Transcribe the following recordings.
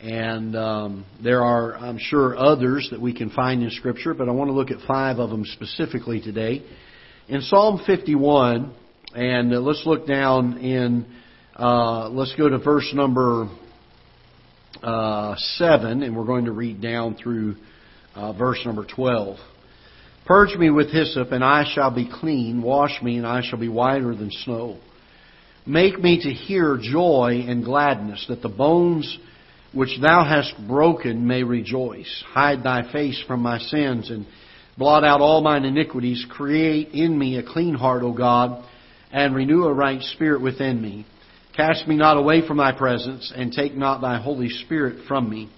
And um, there are, I'm sure, others that we can find in Scripture, but I want to look at five of them specifically today. In Psalm 51, and uh, let's look down in, uh, let's go to verse number uh, 7, and we're going to read down through uh, verse number 12. Purge me with hyssop, and I shall be clean. Wash me, and I shall be whiter than snow. Make me to hear joy and gladness, that the bones which thou hast broken may rejoice. Hide thy face from my sins, and blot out all mine iniquities. Create in me a clean heart, O God, and renew a right spirit within me. Cast me not away from thy presence, and take not thy Holy Spirit from me.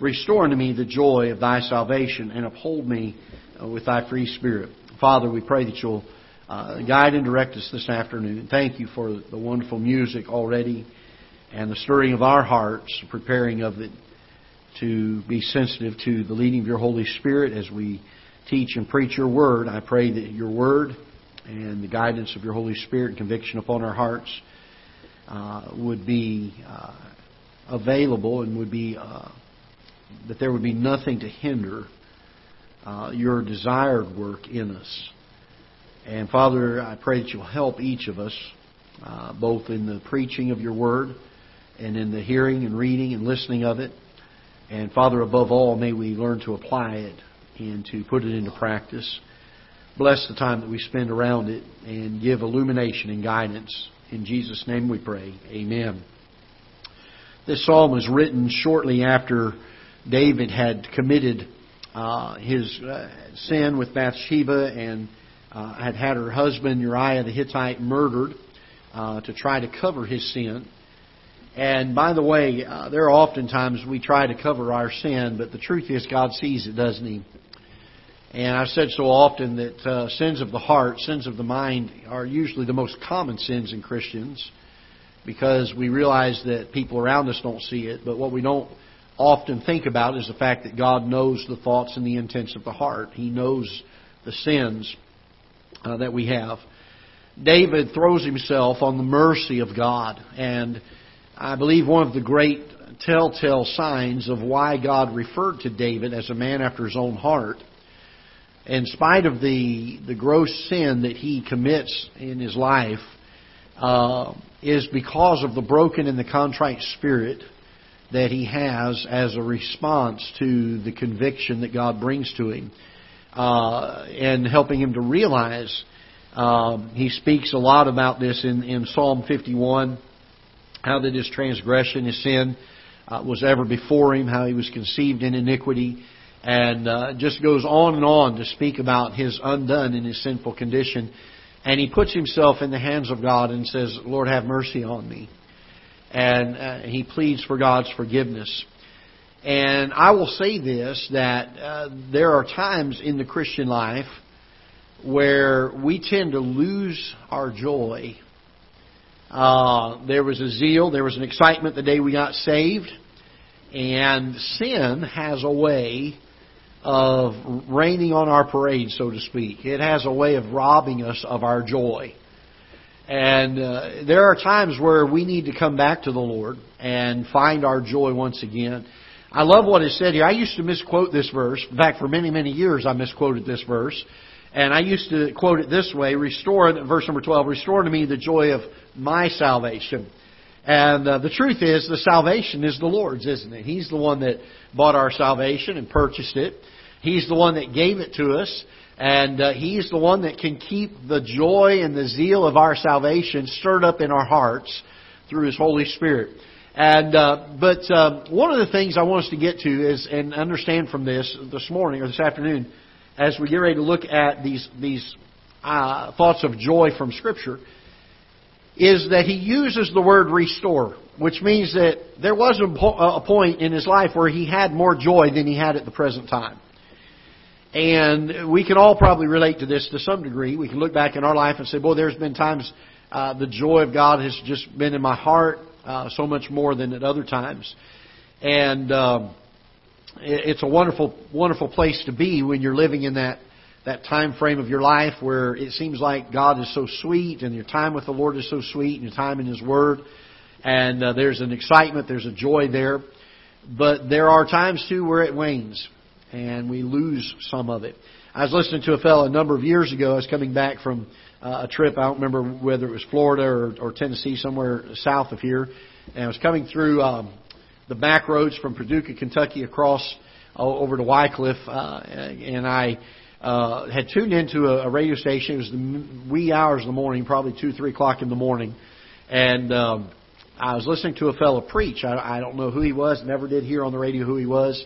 Restore unto me the joy of thy salvation, and uphold me with thy free spirit. Father, we pray that you'll uh, guide and direct us this afternoon. Thank you for the wonderful music already and the stirring of our hearts, the preparing of it to be sensitive to the leading of your Holy Spirit as we teach and preach your word. I pray that your word and the guidance of your Holy Spirit and conviction upon our hearts uh, would be uh, available and would be uh, that there would be nothing to hinder uh, your desired work in us. And Father, I pray that you'll help each of us, uh, both in the preaching of your word and in the hearing and reading and listening of it. And Father, above all, may we learn to apply it and to put it into practice. Bless the time that we spend around it and give illumination and guidance. In Jesus' name we pray. Amen. This psalm was written shortly after David had committed uh, his uh, sin with Bathsheba and uh, had had her husband Uriah the Hittite murdered uh, to try to cover his sin. And by the way, uh, there are often times we try to cover our sin, but the truth is God sees it, doesn't He? And I've said so often that uh, sins of the heart, sins of the mind, are usually the most common sins in Christians because we realize that people around us don't see it. But what we don't often think about is the fact that God knows the thoughts and the intents of the heart. He knows the sins uh, that we have. David throws himself on the mercy of God, and I believe one of the great telltale signs of why God referred to David as a man after his own heart, in spite of the the gross sin that he commits in his life, uh, is because of the broken and the contrite spirit that he has as a response to the conviction that God brings to him, uh, and helping him to realize. Um, he speaks a lot about this in, in Psalm 51, how that his transgression, his sin, uh, was ever before him, how he was conceived in iniquity, and uh, just goes on and on to speak about his undone and his sinful condition. And he puts himself in the hands of God and says, Lord, have mercy on me and uh, he pleads for God's forgiveness. And I will say this that uh, there are times in the Christian life where we tend to lose our joy. Uh, there was a zeal, there was an excitement the day we got saved, and sin has a way of raining on our parade, so to speak. It has a way of robbing us of our joy. And uh, there are times where we need to come back to the Lord and find our joy once again. I love what is said here. I used to misquote this verse. In fact, for many, many years I misquoted this verse. And I used to quote it this way, restore, verse number 12, restore to me the joy of my salvation. And uh, the truth is, the salvation is the Lord's, isn't it? He's the one that bought our salvation and purchased it. He's the one that gave it to us. And uh, He's the one that can keep the joy and the zeal of our salvation stirred up in our hearts through His Holy Spirit. And uh, but uh, one of the things I want us to get to is and understand from this this morning or this afternoon, as we get ready to look at these these uh, thoughts of joy from Scripture, is that he uses the word restore, which means that there was a point in his life where he had more joy than he had at the present time. And we can all probably relate to this to some degree. We can look back in our life and say, boy, there's been times uh, the joy of God has just been in my heart uh, so much more than at other times. And um, it's a wonderful, wonderful place to be when you're living in that that time frame of your life where it seems like God is so sweet and your time with the Lord is so sweet and your time in His Word. And uh, there's an excitement, there's a joy there. but there are times too where it wanes and we lose some of it. I was listening to a fellow a number of years ago. I was coming back from uh, a trip. I don't remember whether it was Florida or, or Tennessee, somewhere south of here. And I was coming through um, the back roads from Paducah, Kentucky, across uh, over to Wickliffe, uh, and I uh, had tuned into a, a radio station. It was the wee hours of the morning, probably two, three o'clock in the morning, and um, I was listening to a fellow preach. I, I don't know who he was. Never did hear on the radio who he was.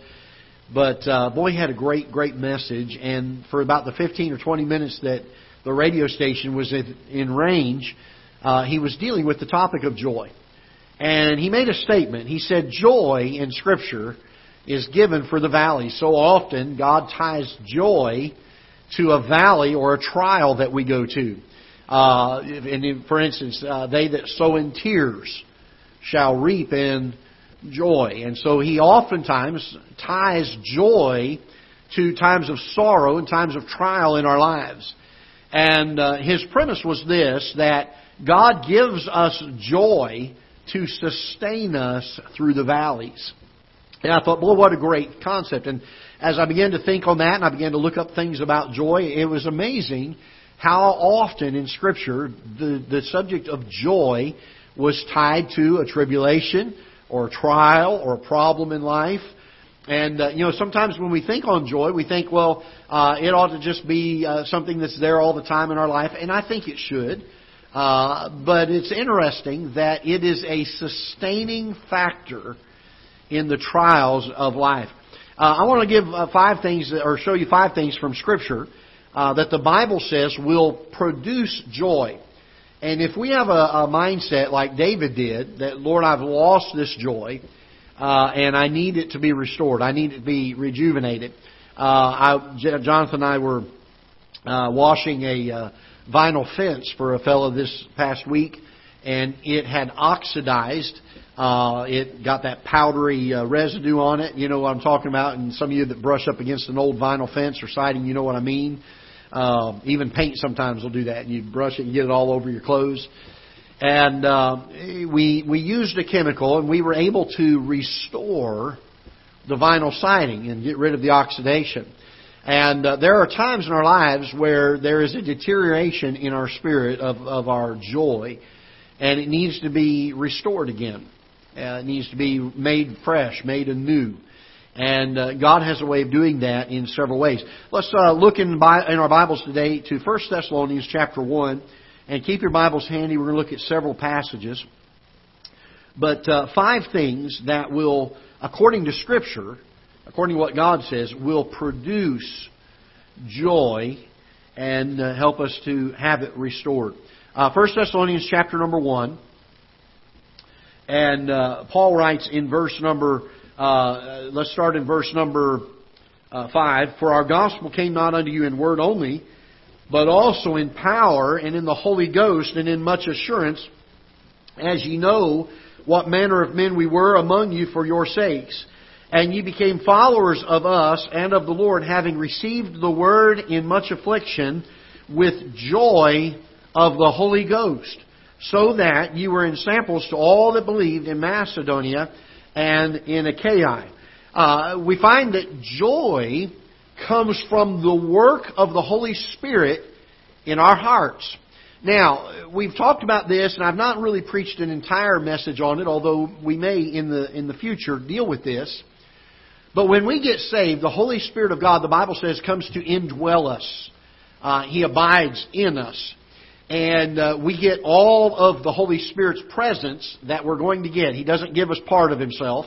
But uh, boy, he had a great, great message. And for about the 15 or 20 minutes that the radio station was in range, uh, he was dealing with the topic of joy. And he made a statement. He said, Joy in Scripture is given for the valley. So often, God ties joy to a valley or a trial that we go to. Uh, and for instance, uh, they that sow in tears shall reap in joy. And so he oftentimes ties joy to times of sorrow and times of trial in our lives. And uh, his premise was this that God gives us joy to sustain us through the valleys. And I thought, boy, what a great concept. And as I began to think on that and I began to look up things about joy, it was amazing how often in Scripture the, the subject of joy was tied to a tribulation or a trial or a problem in life. And, uh, you know, sometimes when we think on joy, we think, well, uh, it ought to just be uh, something that's there all the time in our life, and I think it should. Uh, but it's interesting that it is a sustaining factor in the trials of life. Uh, I want to give uh, five things, or show you five things from Scripture uh, that the Bible says will produce joy. And if we have a, a mindset like David did, that Lord, I've lost this joy, uh, and I need it to be restored. I need it to be rejuvenated. Uh, I, Jonathan and I were uh, washing a vinyl fence for a fellow this past week, and it had oxidized. Uh, it got that powdery uh, residue on it. You know what I'm talking about. And some of you that brush up against an old vinyl fence or siding, you know what I mean. Uh, even paint sometimes will do that. And You brush it and get it all over your clothes. And uh, we we used a chemical, and we were able to restore the vinyl siding and get rid of the oxidation. And uh, there are times in our lives where there is a deterioration in our spirit of, of our joy, and it needs to be restored again. Uh, needs to be made fresh, made anew. And uh, God has a way of doing that in several ways. Let's uh, look in, in our Bibles today to 1 Thessalonians chapter 1. And keep your Bibles handy. We're going to look at several passages. But uh, five things that will, according to Scripture, according to what God says, will produce joy and uh, help us to have it restored. Uh, 1 Thessalonians chapter number 1. And uh, Paul writes in verse number uh, let's start in verse number uh, 5. For our gospel came not unto you in word only, but also in power and in the Holy Ghost and in much assurance, as ye know what manner of men we were among you for your sakes. And ye became followers of us and of the Lord, having received the word in much affliction with joy of the Holy Ghost, so that you were in samples to all that believed in Macedonia and in Achaia. Uh, we find that joy comes from the work of the Holy Spirit in our hearts. Now, we've talked about this, and I've not really preached an entire message on it, although we may in the, in the future deal with this. But when we get saved, the Holy Spirit of God, the Bible says, comes to indwell us. Uh, he abides in us. And uh, we get all of the Holy Spirit's presence that we're going to get. He doesn't give us part of Himself.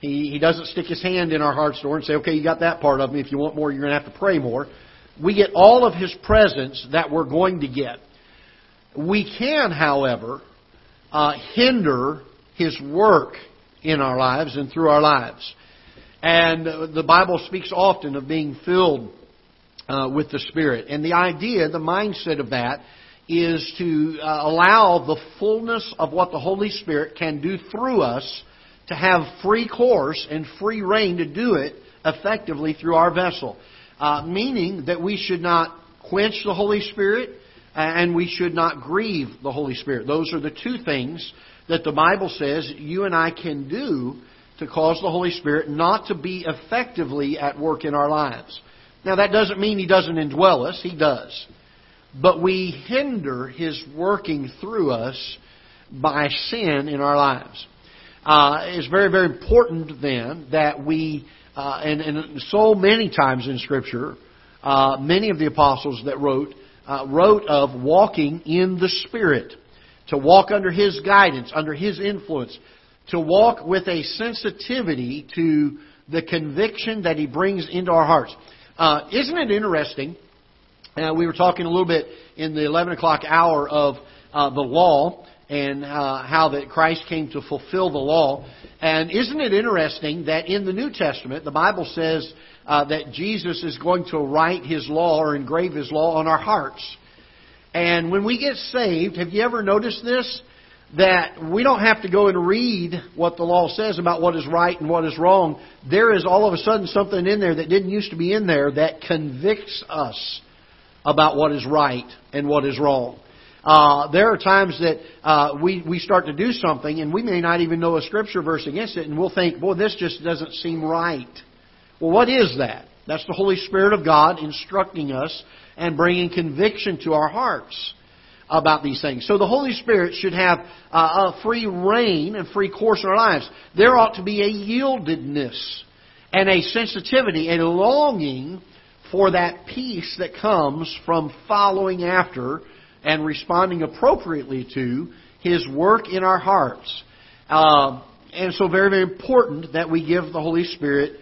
He, he doesn't stick His hand in our heart's door and say, okay, you got that part of me. If you want more, you're going to have to pray more. We get all of His presence that we're going to get. We can, however, uh, hinder His work in our lives and through our lives. And the Bible speaks often of being filled uh, with the Spirit. And the idea, the mindset of that, is to uh, allow the fullness of what the Holy Spirit can do through us to have free course and free reign to do it effectively through our vessel. Uh, meaning that we should not quench the Holy Spirit uh, and we should not grieve the Holy Spirit. Those are the two things that the Bible says you and I can do to to cause the Holy Spirit not to be effectively at work in our lives. Now, that doesn't mean He doesn't indwell us, He does. But we hinder His working through us by sin in our lives. Uh, it's very, very important then that we, uh, and, and so many times in Scripture, uh, many of the apostles that wrote, uh, wrote of walking in the Spirit, to walk under His guidance, under His influence, to walk with a sensitivity to the conviction that He brings into our hearts. Uh, isn't it interesting? Uh, we were talking a little bit in the 11 o'clock hour of uh, the law and uh, how that Christ came to fulfill the law. And isn't it interesting that in the New Testament, the Bible says uh, that Jesus is going to write His law or engrave His law on our hearts. And when we get saved, have you ever noticed this? That we don't have to go and read what the law says about what is right and what is wrong. There is all of a sudden something in there that didn't used to be in there that convicts us about what is right and what is wrong. Uh, there are times that uh, we we start to do something and we may not even know a scripture verse against it, and we'll think, "Boy, this just doesn't seem right." Well, what is that? That's the Holy Spirit of God instructing us and bringing conviction to our hearts about these things. So the Holy Spirit should have uh, a free reign and free course in our lives. There ought to be a yieldedness and a sensitivity, a longing for that peace that comes from following after and responding appropriately to His work in our hearts. Uh, and so, very, very important that we give the Holy Spirit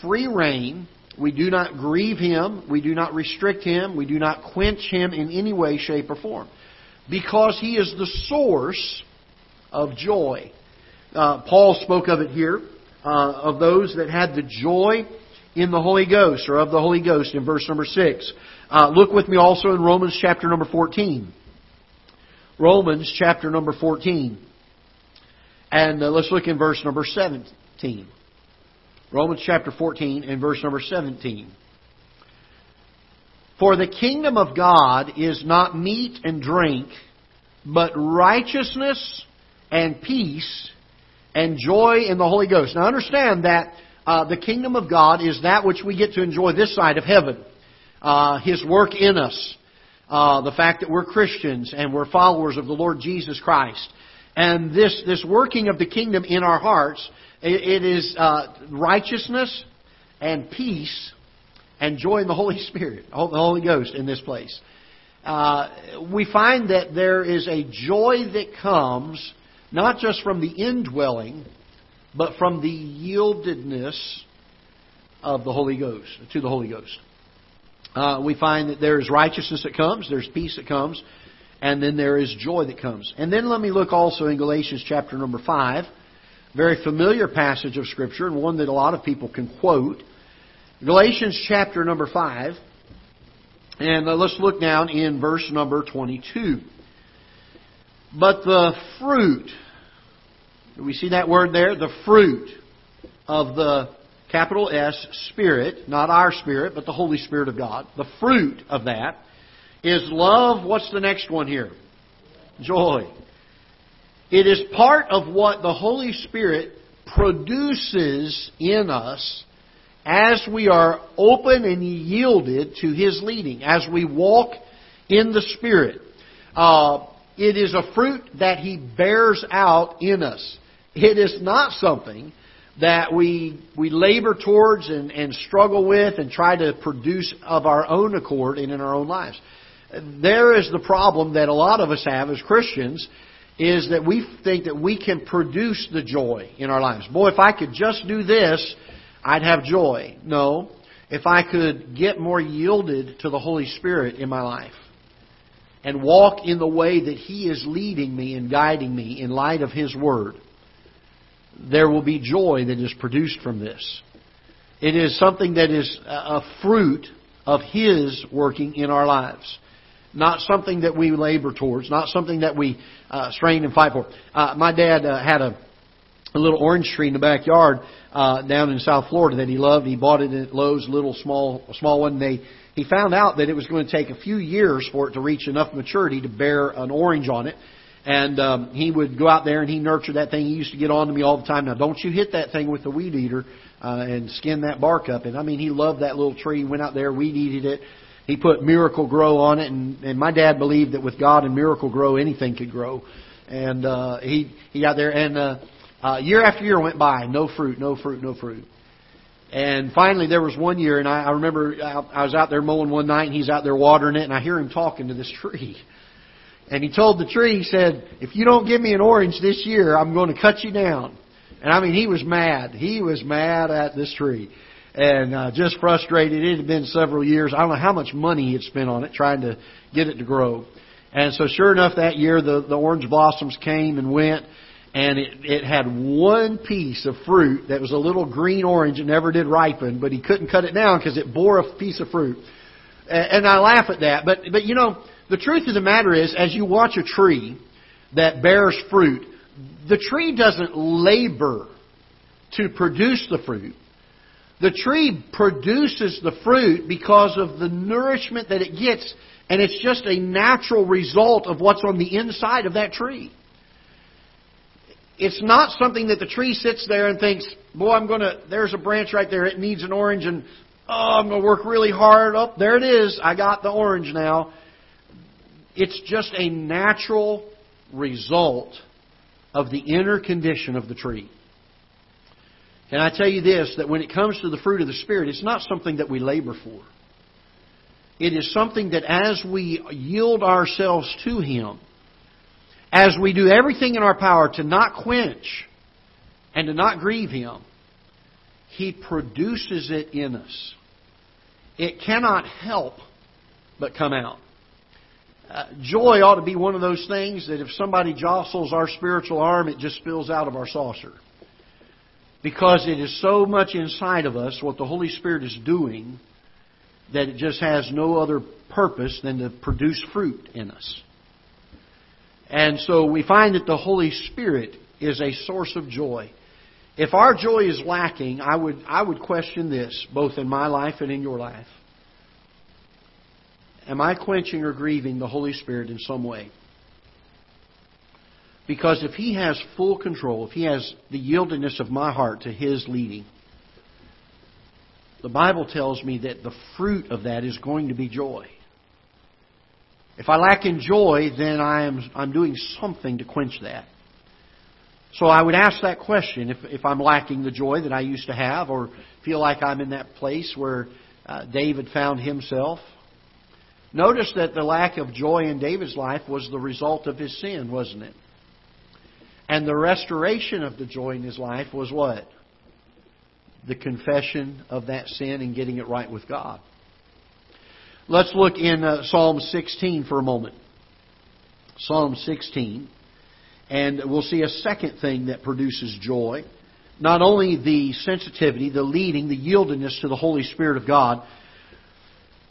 free reign. We do not grieve Him. We do not restrict Him. We do not quench Him in any way, shape, or form. Because He is the source of joy. Uh, Paul spoke of it here, uh, of those that had the joy in the Holy Ghost, or of the Holy Ghost, in verse number 6. Uh, look with me also in Romans chapter number 14. Romans chapter number 14. And uh, let's look in verse number 17. Romans chapter 14 and verse number 17. For the kingdom of God is not meat and drink, but righteousness and peace and joy in the Holy Ghost. Now understand that uh, the kingdom of God is that which we get to enjoy this side of heaven. Uh, His work in us. Uh, the fact that we're Christians and we're followers of the Lord Jesus Christ. And this, this working of the kingdom in our hearts, it, it is uh, righteousness and peace and joy in the Holy Spirit, the Holy Ghost in this place. Uh, we find that there is a joy that comes not just from the indwelling, but from the yieldedness of the Holy Ghost, to the Holy Ghost. Uh, we find that there is righteousness that comes, there's peace that comes, and then there is joy that comes. And then let me look also in Galatians chapter number 5, very familiar passage of Scripture, and one that a lot of people can quote. Galatians chapter number 5, and uh, let's look down in verse number 22. But the fruit we see that word there? The fruit of the capital S Spirit, not our spirit, but the Holy Spirit of God. The fruit of that is love. What's the next one here? Joy. It is part of what the Holy Spirit produces in us as we are open and yielded to His leading, as we walk in the Spirit. Uh, it is a fruit that He bears out in us. It is not something that we we labor towards and, and struggle with and try to produce of our own accord and in our own lives. There is the problem that a lot of us have as Christians is that we think that we can produce the joy in our lives. Boy, if I could just do this, I'd have joy. No. If I could get more yielded to the Holy Spirit in my life and walk in the way that He is leading me and guiding me in light of His Word, there will be joy that is produced from this. It is something that is a fruit of His working in our lives. Not something that we labor towards, not something that we uh, strain and fight for. Uh, my dad uh, had a, a little orange tree in the backyard uh, down in South Florida that he loved. He bought it at Lowe's, little small small one. They he found out that it was going to take a few years for it to reach enough maturity to bear an orange on it. And um, he would go out there and he nurtured that thing. He used to get on to me all the time. Now, don't you hit that thing with the weed eater uh, and skin that bark up. And I mean, he loved that little tree. He went out there, weed eated it. He put Miracle-Gro on it, and, and my dad believed that with God and Miracle-Gro, anything could grow. And uh, he he got there, and uh, uh, year after year went by, no fruit, no fruit, no fruit. And finally, there was one year, and I, I remember I, I was out there mowing one night, and he's out there watering it, and I hear him talking to this tree. And he told the tree, he said, "If you don't give me an orange this year, I'm going to cut you down." And I mean, he was mad. He was mad at this tree, and uh, just frustrated. It had been several years. I don't know how much money he had spent on it trying to get it to grow. And so, sure enough, that year the the orange blossoms came and went and it, it had one piece of fruit that was a little green orange and never did ripen, but he couldn't cut it down because it bore a piece of fruit. And I laugh at that, but but you know the truth of the matter is, as you watch a tree that bears fruit, the tree doesn't labor to produce the fruit. The tree produces the fruit because of the nourishment that it gets, and it's just a natural result of what's on the inside of that tree. It's not something that the tree sits there and thinks, boy, I'm going to, there's a branch right there, it needs an orange, and oh, I'm going to work really hard. Up oh, there it is, I got the orange now. It's just a natural result of the inner condition of the tree. And I tell you this that when it comes to the fruit of the Spirit, it's not something that we labor for. It is something that as we yield ourselves to Him, as we do everything in our power to not quench and to not grieve Him, He produces it in us. It cannot help but come out. Uh, joy ought to be one of those things that if somebody jostles our spiritual arm, it just spills out of our saucer. Because it is so much inside of us what the Holy Spirit is doing that it just has no other purpose than to produce fruit in us. And so we find that the Holy Spirit is a source of joy. If our joy is lacking, I would, I would question this, both in my life and in your life. Am I quenching or grieving the Holy Spirit in some way? Because if He has full control, if He has the yieldedness of my heart to His leading, the Bible tells me that the fruit of that is going to be joy. If I lack in joy, then I am, I'm doing something to quench that. So I would ask that question if, if I'm lacking the joy that I used to have or feel like I'm in that place where uh, David found himself. Notice that the lack of joy in David's life was the result of his sin, wasn't it? And the restoration of the joy in his life was what? The confession of that sin and getting it right with God. Let's look in uh, Psalm 16 for a moment. Psalm 16. And we'll see a second thing that produces joy. Not only the sensitivity, the leading, the yieldedness to the Holy Spirit of God,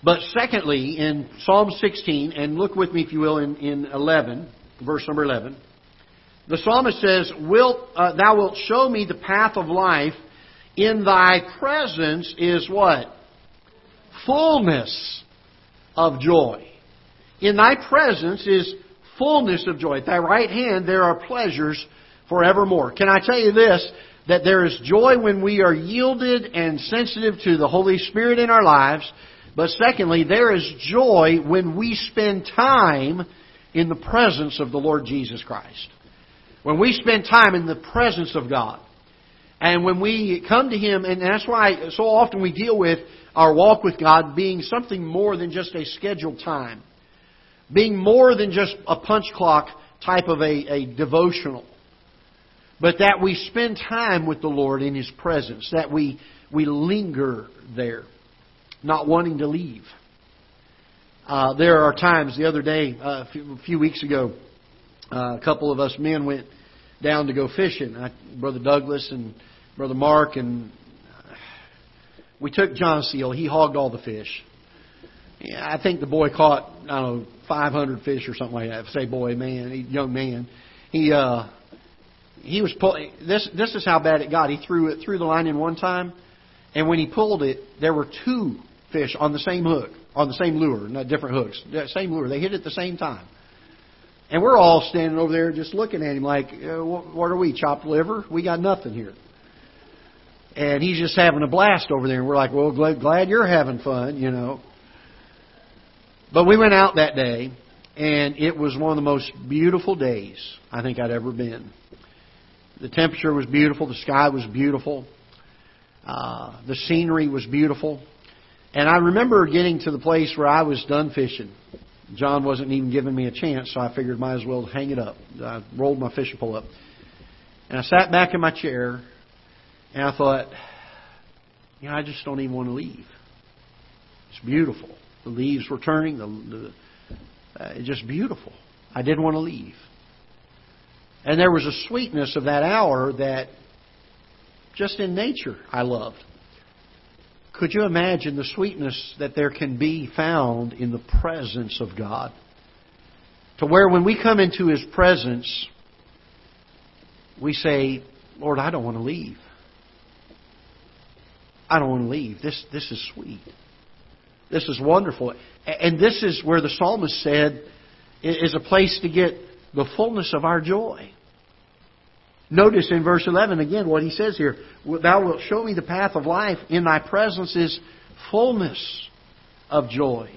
but secondly, in Psalm 16, and look with me if you will in, in 11, verse number 11, the psalmist says, wilt, uh, Thou wilt show me the path of life. In thy presence is what? Fullness of joy. In thy presence is fullness of joy. At thy right hand there are pleasures forevermore. Can I tell you this? That there is joy when we are yielded and sensitive to the Holy Spirit in our lives. But secondly, there is joy when we spend time in the presence of the Lord Jesus Christ. When we spend time in the presence of God. And when we come to Him, and that's why so often we deal with our walk with God being something more than just a scheduled time, being more than just a punch clock type of a, a devotional, but that we spend time with the Lord in His presence, that we, we linger there, not wanting to leave. Uh, there are times, the other day, uh, a, few, a few weeks ago, uh, a couple of us men went down to go fishing. I, Brother Douglas and Brother Mark and we took John Seal. He hogged all the fish. Yeah, I think the boy caught I don't know 500 fish or something like that. Say boy, man, young man. He uh, he was pulling. This this is how bad it got. He threw it threw the line in one time, and when he pulled it, there were two fish on the same hook, on the same lure, not different hooks, same lure. They hit it at the same time. And we're all standing over there just looking at him like, uh, what are we, chopped liver? We got nothing here. And he's just having a blast over there. And we're like, well, glad, glad you're having fun, you know. But we went out that day, and it was one of the most beautiful days I think I'd ever been. The temperature was beautiful. The sky was beautiful. Uh, the scenery was beautiful. And I remember getting to the place where I was done fishing. John wasn't even giving me a chance, so I figured might as well hang it up. I rolled my fishing pole up. And I sat back in my chair, and I thought, you know, I just don't even want to leave. It's beautiful. The leaves were turning. The, the, uh, just beautiful. I didn't want to leave. And there was a sweetness of that hour that just in nature I loved. Could you imagine the sweetness that there can be found in the presence of God? To where when we come into His presence, we say, Lord, I don't want to leave. I don't want to leave. This, this is sweet. This is wonderful. And this is where the psalmist said is a place to get the fullness of our joy. Notice in verse 11 again what he says here Thou wilt show me the path of life. In thy presence is fullness of joy.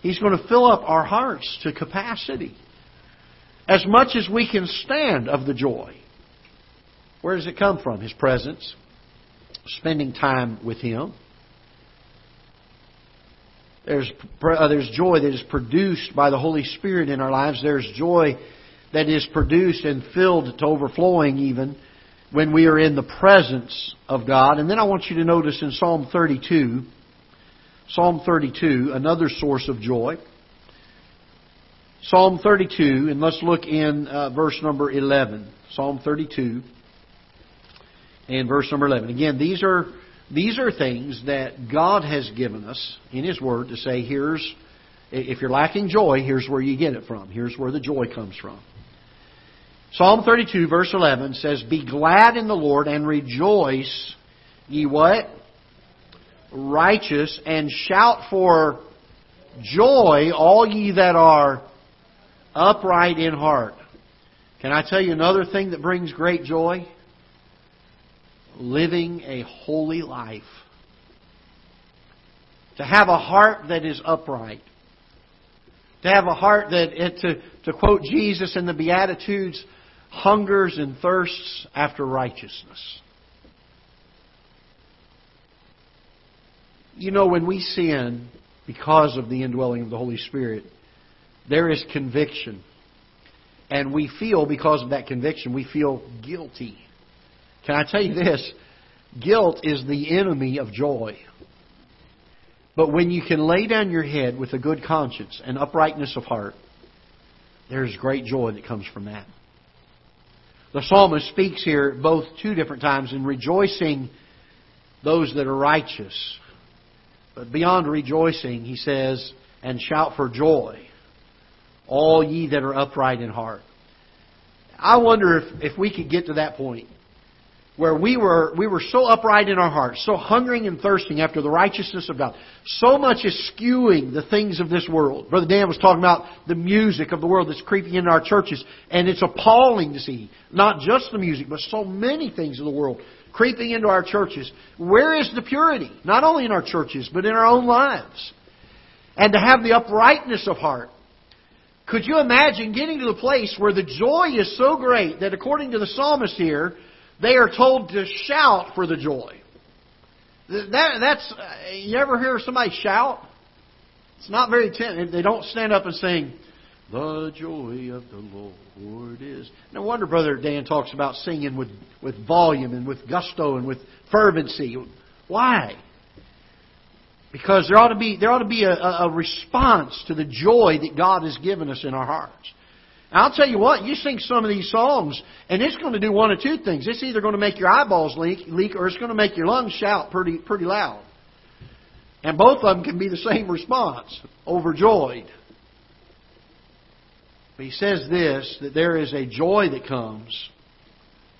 He's going to fill up our hearts to capacity. As much as we can stand of the joy. Where does it come from? His presence. Spending time with Him. There's, uh, there's joy that is produced by the Holy Spirit in our lives. There's joy that is produced and filled to overflowing even when we are in the presence of God. And then I want you to notice in Psalm 32, Psalm 32, another source of joy. Psalm 32, and let's look in uh, verse number 11. Psalm 32 and verse number 11. Again, these are, these are things that God has given us in His Word to say, here's, if you're lacking joy, here's where you get it from. Here's where the joy comes from. Psalm 32, verse 11 says, Be glad in the Lord and rejoice, ye what? Righteous, and shout for joy, all ye that are upright in heart. Can I tell you another thing that brings great joy? Living a holy life. To have a heart that is upright. To have a heart that, eh, to, to quote Jesus in the Beatitudes, hungers and thirsts after righteousness. You know, when we sin because of the indwelling of the Holy Spirit, there is conviction. And we feel, because of that conviction, we feel guilty. Can I tell you this? Guilt is the enemy of joy. But when you can lay down your head with a good conscience and uprightness of heart, there's great joy that comes from that. The psalmist speaks here both two different times in rejoicing those that are righteous. But beyond rejoicing, he says, and shout for joy, all ye that are upright in heart. I wonder if, if we could get to that point where we were, we were so upright in our hearts, so hungering and thirsting after the righteousness of God. So much eschewing the things of this world. Brother Dan was talking about the music of the world that's creeping into our churches, and it's appalling to see not just the music, but so many things of the world creeping into our churches. Where is the purity? Not only in our churches, but in our own lives. And to have the uprightness of heart. Could you imagine getting to the place where the joy is so great that according to the psalmist here, they are told to shout for the joy. That, that's uh, you ever hear somebody shout? It's not very ten. They don't stand up and sing, "The joy of the Lord is." No wonder Brother Dan talks about singing with with volume and with gusto and with fervency. Why? Because there ought to be there ought to be a, a response to the joy that God has given us in our hearts. I'll tell you what, you sing some of these songs, and it's going to do one of two things. It's either going to make your eyeballs leak, leak or it's going to make your lungs shout pretty, pretty loud. And both of them can be the same response overjoyed. But he says this that there is a joy that comes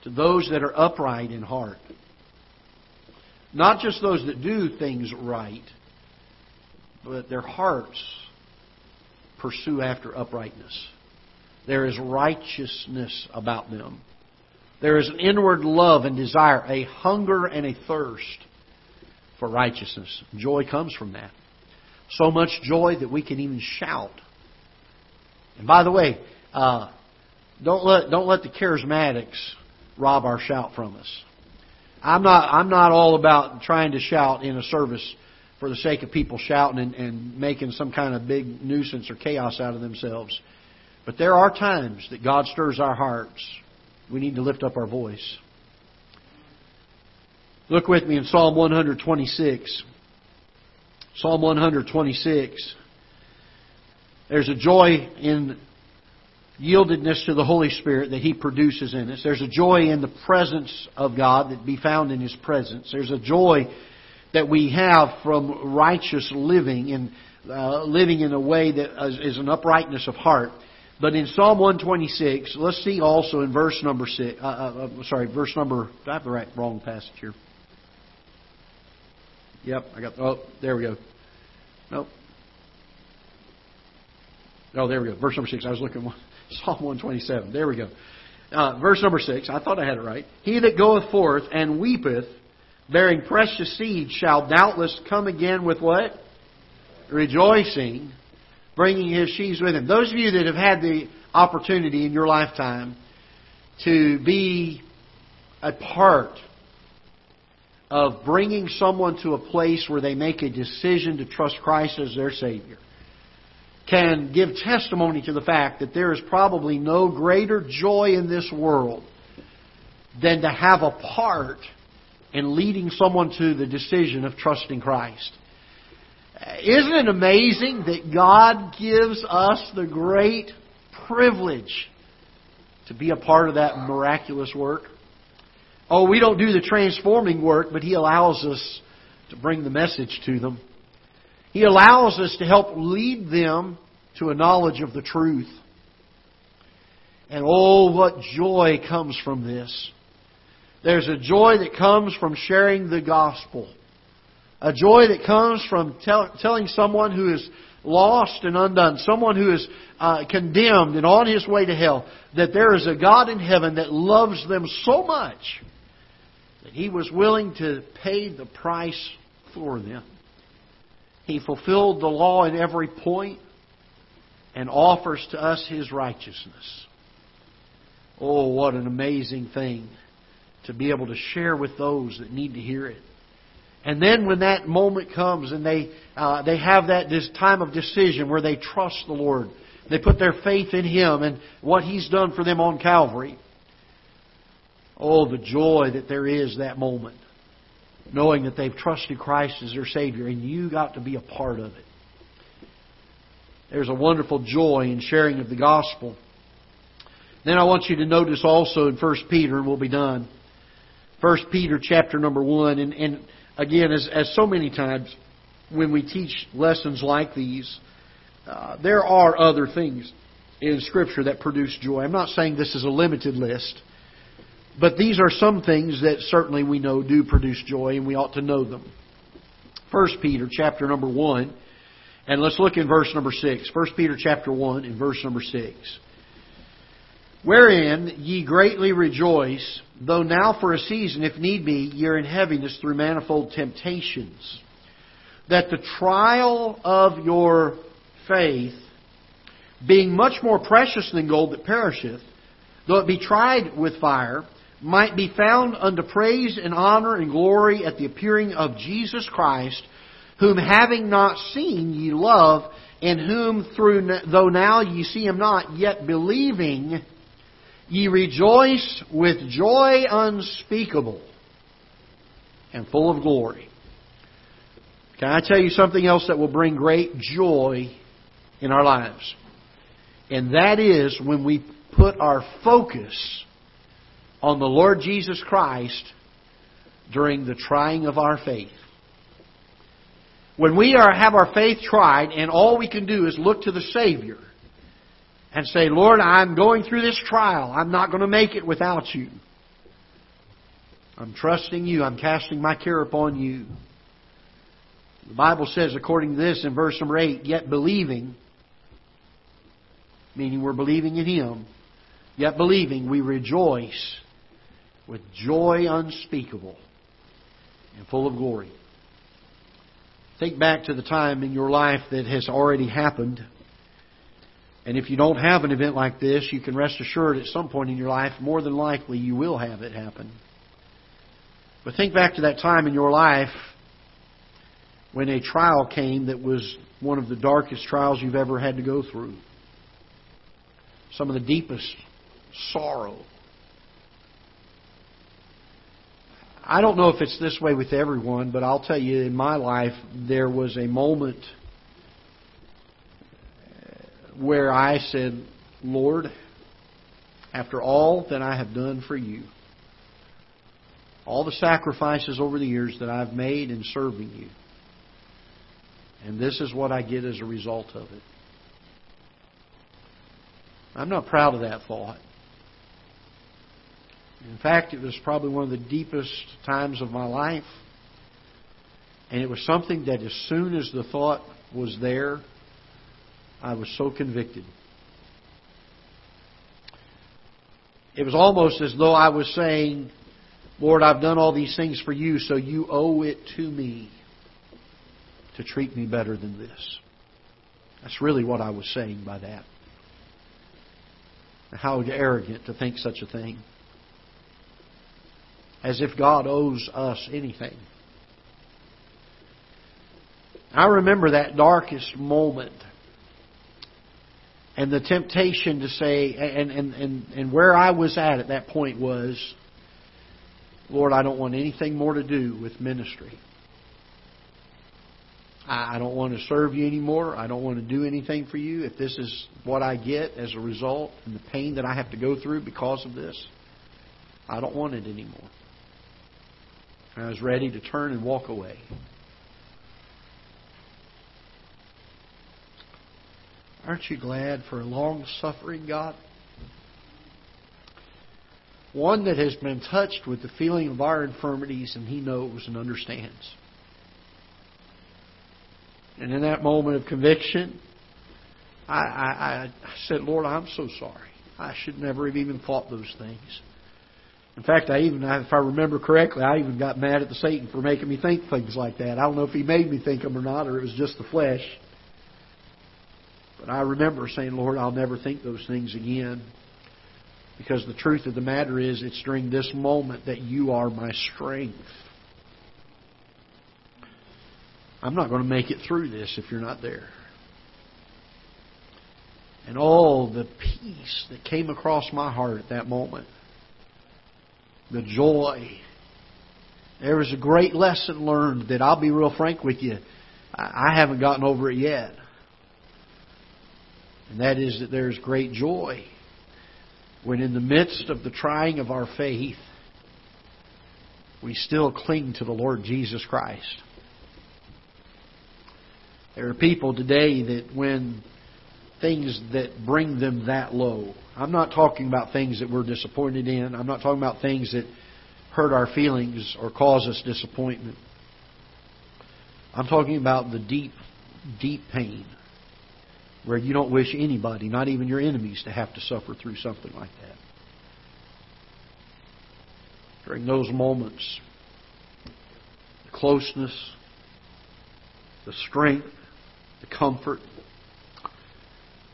to those that are upright in heart. Not just those that do things right, but their hearts pursue after uprightness. There is righteousness about them. There is an inward love and desire, a hunger and a thirst for righteousness. Joy comes from that. So much joy that we can even shout. And by the way, uh, don't let don't let the charismatics rob our shout from us. I'm not I'm not all about trying to shout in a service for the sake of people shouting and, and making some kind of big nuisance or chaos out of themselves. But there are times that God stirs our hearts. We need to lift up our voice. Look with me in Psalm 126. Psalm 126. There's a joy in yieldedness to the Holy Spirit that He produces in us. There's a joy in the presence of God that be found in His presence. There's a joy that we have from righteous living and uh, living in a way that is, is an uprightness of heart. But in Psalm 126, let's see also in verse number six. Uh, uh, uh sorry, verse number. I have the right wrong passage here? Yep, I got. Oh, there we go. Nope. Oh, there we go. Verse number six. I was looking Psalm 127. There we go. Uh, verse number six. I thought I had it right. He that goeth forth and weepeth, bearing precious seed, shall doubtless come again with what? Rejoicing, bringing his sheaves with him. Those of you that have had the opportunity in your lifetime to be a part of bringing someone to a place where they make a decision to trust Christ as their Savior can give testimony to the fact that there is probably no greater joy in this world than to have a part in leading someone to the decision of trusting Christ. Isn't it amazing that God gives us the great privilege to be a part of that miraculous work? Oh, we don't do the transforming work, but He allows us to bring the message to them. He allows us to help lead them to a knowledge of the truth. And oh, what joy comes from this. There's a joy that comes from sharing the gospel. A joy that comes from tell, telling someone who is lost and undone, someone who is uh, condemned and on his way to hell, that there is a God in heaven that loves them so much that he was willing to pay the price for them. He fulfilled the law in every point and offers to us his righteousness. Oh, what an amazing thing to be able to share with those that need to hear it. And then when that moment comes and they, uh, they have that this time of decision where they trust the Lord, they put their faith in Him and what He's done for them on Calvary. Oh, the joy that there is that moment. Knowing that they've trusted Christ as their Savior and you got to be a part of it. There's a wonderful joy in sharing of the gospel. Then I want you to notice also in 1 Peter, and we'll be done. 1 Peter chapter number 1. And, and again, as, as so many times when we teach lessons like these, uh, there are other things in Scripture that produce joy. I'm not saying this is a limited list, but these are some things that certainly we know do produce joy, and we ought to know them. 1 Peter chapter number 1. And let's look in verse number 6. 1 Peter chapter 1 and verse number 6. Wherein ye greatly rejoice, though now for a season, if need be, ye are in heaviness through manifold temptations, that the trial of your faith, being much more precious than gold that perisheth, though it be tried with fire, might be found unto praise and honor and glory at the appearing of Jesus Christ, whom having not seen ye love, and whom through though now ye see him not, yet believing ye rejoice with joy unspeakable and full of glory. Can I tell you something else that will bring great joy in our lives? And that is when we put our focus on the Lord Jesus Christ during the trying of our faith. When we are, have our faith tried and all we can do is look to the Savior and say, Lord, I'm going through this trial. I'm not going to make it without you. I'm trusting you. I'm casting my care upon you. The Bible says, according to this in verse number 8, yet believing, meaning we're believing in Him, yet believing we rejoice with joy unspeakable and full of glory. Think back to the time in your life that has already happened. And if you don't have an event like this, you can rest assured at some point in your life, more than likely, you will have it happen. But think back to that time in your life when a trial came that was one of the darkest trials you've ever had to go through. Some of the deepest sorrow. I don't know if it's this way with everyone, but I'll tell you in my life, there was a moment where I said, Lord, after all that I have done for you, all the sacrifices over the years that I've made in serving you, and this is what I get as a result of it. I'm not proud of that thought. In fact, it was probably one of the deepest times of my life. And it was something that as soon as the thought was there, I was so convicted. It was almost as though I was saying, Lord, I've done all these things for you, so you owe it to me to treat me better than this. That's really what I was saying by that. How arrogant to think such a thing. As if God owes us anything. I remember that darkest moment and the temptation to say, and, and, and, and where I was at at that point was, Lord, I don't want anything more to do with ministry. I don't want to serve you anymore. I don't want to do anything for you. If this is what I get as a result and the pain that I have to go through because of this, I don't want it anymore. I was ready to turn and walk away. Aren't you glad for a long suffering God? One that has been touched with the feeling of our infirmities and He knows and understands. And in that moment of conviction, I, I, I said, Lord, I'm so sorry. I should never have even thought those things. In fact, I even, if I remember correctly, I even got mad at the Satan for making me think things like that. I don't know if he made me think them or not, or it was just the flesh. But I remember saying, Lord, I'll never think those things again. Because the truth of the matter is, it's during this moment that you are my strength. I'm not going to make it through this if you're not there. And all the peace that came across my heart at that moment, the joy. There was a great lesson learned that I'll be real frank with you, I haven't gotten over it yet. And that is that there's great joy when, in the midst of the trying of our faith, we still cling to the Lord Jesus Christ. There are people today that when things that bring them that low, I'm not talking about things that we're disappointed in. I'm not talking about things that hurt our feelings or cause us disappointment. I'm talking about the deep, deep pain where you don't wish anybody, not even your enemies, to have to suffer through something like that. During those moments, the closeness, the strength, the comfort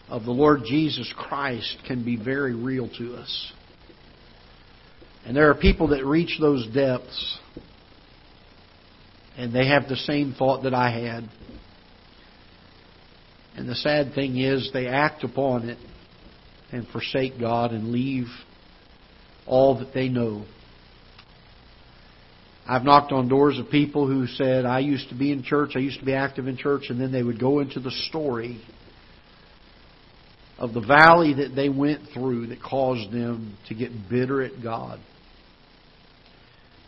of the Lord Jesus Christ can be very real to us. And there are people that reach those depths and they have the same thought that I had. And the sad thing is, they act upon it and forsake God and leave all that they know I've knocked on doors of people who said, I used to be in church, I used to be active in church, and then they would go into the story of the valley that they went through that caused them to get bitter at God.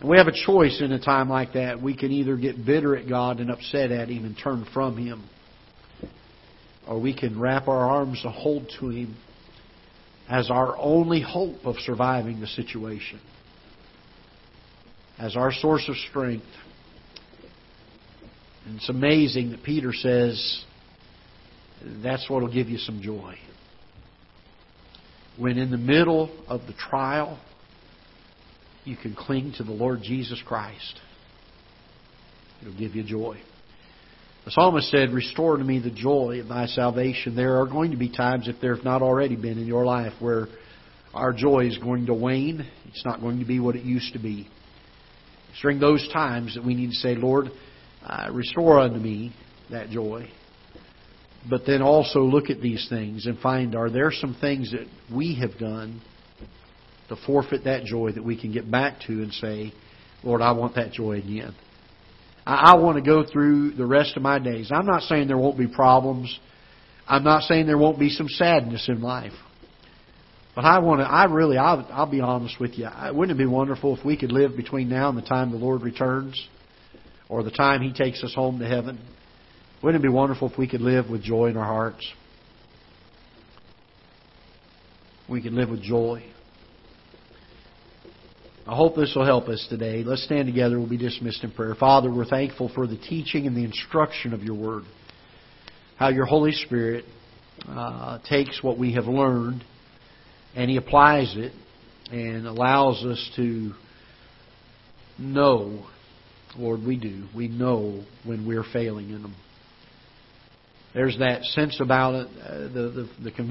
And we have a choice in a time like that. We can either get bitter at God and upset at Him and turn from Him, or we can wrap our arms and hold to Him as our only hope of surviving the situation as our source of strength. And it's amazing that Peter says that's what will give you some joy. when in the middle of the trial, you can cling to the Lord Jesus Christ. It'll give you joy. The psalmist said, Restore to me the joy of thy salvation. There are going to be times, if there have not already been in your life, where our joy is going to wane. It's not going to be what it used to be. It's during those times that we need to say, Lord, uh, restore unto me that joy. But then also look at these things and find are there some things that we have done to forfeit that joy that we can get back to and say, Lord, I want that joy again. I, I want to go through the rest of my days. I'm not saying there won't be problems. I'm not saying there won't be some sadness in life. But I want to, I really, I'll, I'll be honest with you. Wouldn't it be wonderful if we could live between now and the time the Lord returns? Or the time He takes us home to heaven? Wouldn't it be wonderful if we could live with joy in our hearts? We could live with joy. I hope this will help us today. Let's stand together. We'll be dismissed in prayer. Father, we're thankful for the teaching and the instruction of your word. How your Holy Spirit uh, takes what we have learned and he applies it and allows us to know, Lord, we do. We know when we're failing in them. There's that sense about it, uh, the, the, the conviction.